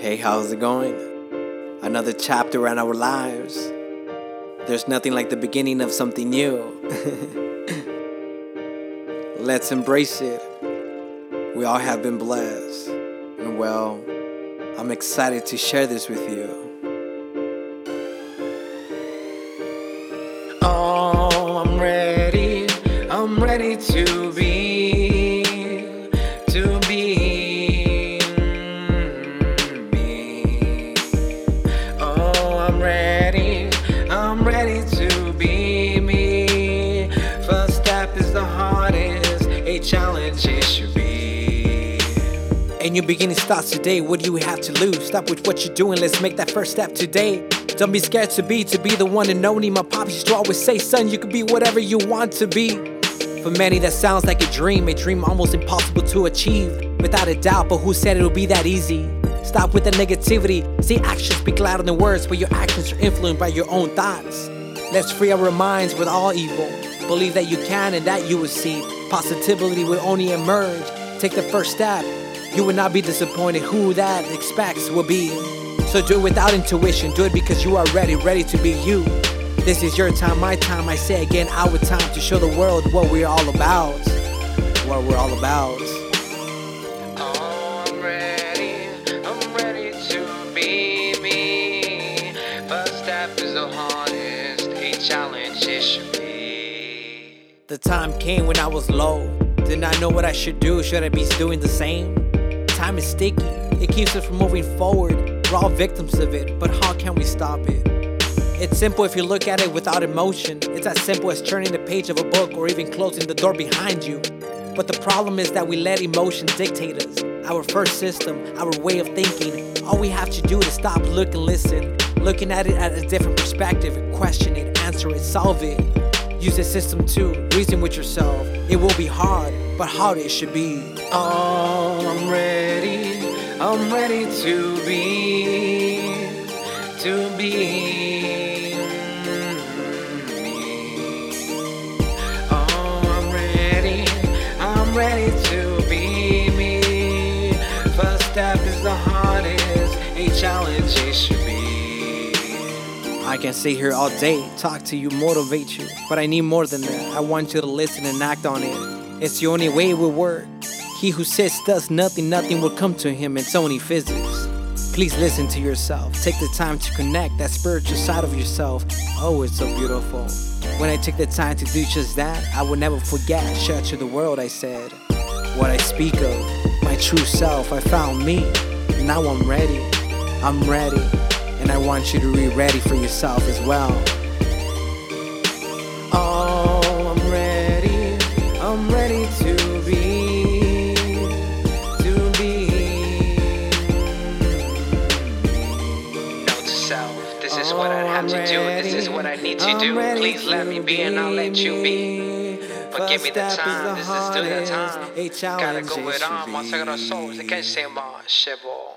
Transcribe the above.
Hey, how's it going? Another chapter in our lives. There's nothing like the beginning of something new. Let's embrace it. We all have been blessed. And well, I'm excited to share this with you. Oh, I'm ready. I'm ready to be, challenge it should be. And your beginning starts today. What do you have to lose? Stop with what you're doing. Let's make that first step today. Don't be scared to be, to be the one and only. My pops used to always say, son, you can be whatever you want to be. For many, that sounds like a dream, a dream almost impossible to achieve. Without a doubt, but who said it'll be that easy? Stop with the negativity. See, actions speak louder than words, but your actions are influenced by your own thoughts. Let's free our minds with all evil. Believe that you can and that you will see. Positivity will only emerge. Take the first step. You will not be disappointed who that expects will be. So do it without intuition. Do it because you are ready, ready to be you. This is your time, my time. I say again, our time to show the world what we're all about. What we're all about. Oh, I'm ready. I'm ready to be me. First step is the hardest. A challenge be. The time came when I was low. Did not know what I should do. Should I be doing the same? Time is sticky. It keeps us from moving forward. We're all victims of it, but how can we stop it? It's simple if you look at it without emotion. It's as simple as turning the page of a book or even closing the door behind you. But the problem is that we let emotion dictate us. Our first system, our way of thinking. All we have to do is stop, look, and listen. Looking at it at a different perspective, question it, answer it, solve it. Use the system to reason with yourself. It will be hard, but hard it should be. Oh, I'm ready. I'm ready to be. To be. I can sit here all day, talk to you, motivate you, but I need more than that. I want you to listen and act on it. It's the only way it will work. He who sits does nothing, nothing will come to him. It's only physics. Please listen to yourself. Take the time to connect that spiritual side of yourself. Oh, it's so beautiful. When I take the time to do just that, I will never forget. Share to the world, I said. What I speak of, my true self, I found me. Now I'm ready. I'm ready. And I want you to be ready for yourself as well. Oh, I'm ready. I'm ready to be. To be. Note to self. This is what I oh, have to do. This is what I need to do. Please let me be and I'll let you be. But give me the time. This is still the time. Gotta go it on. My second soul. They can't say more. Shit, boy.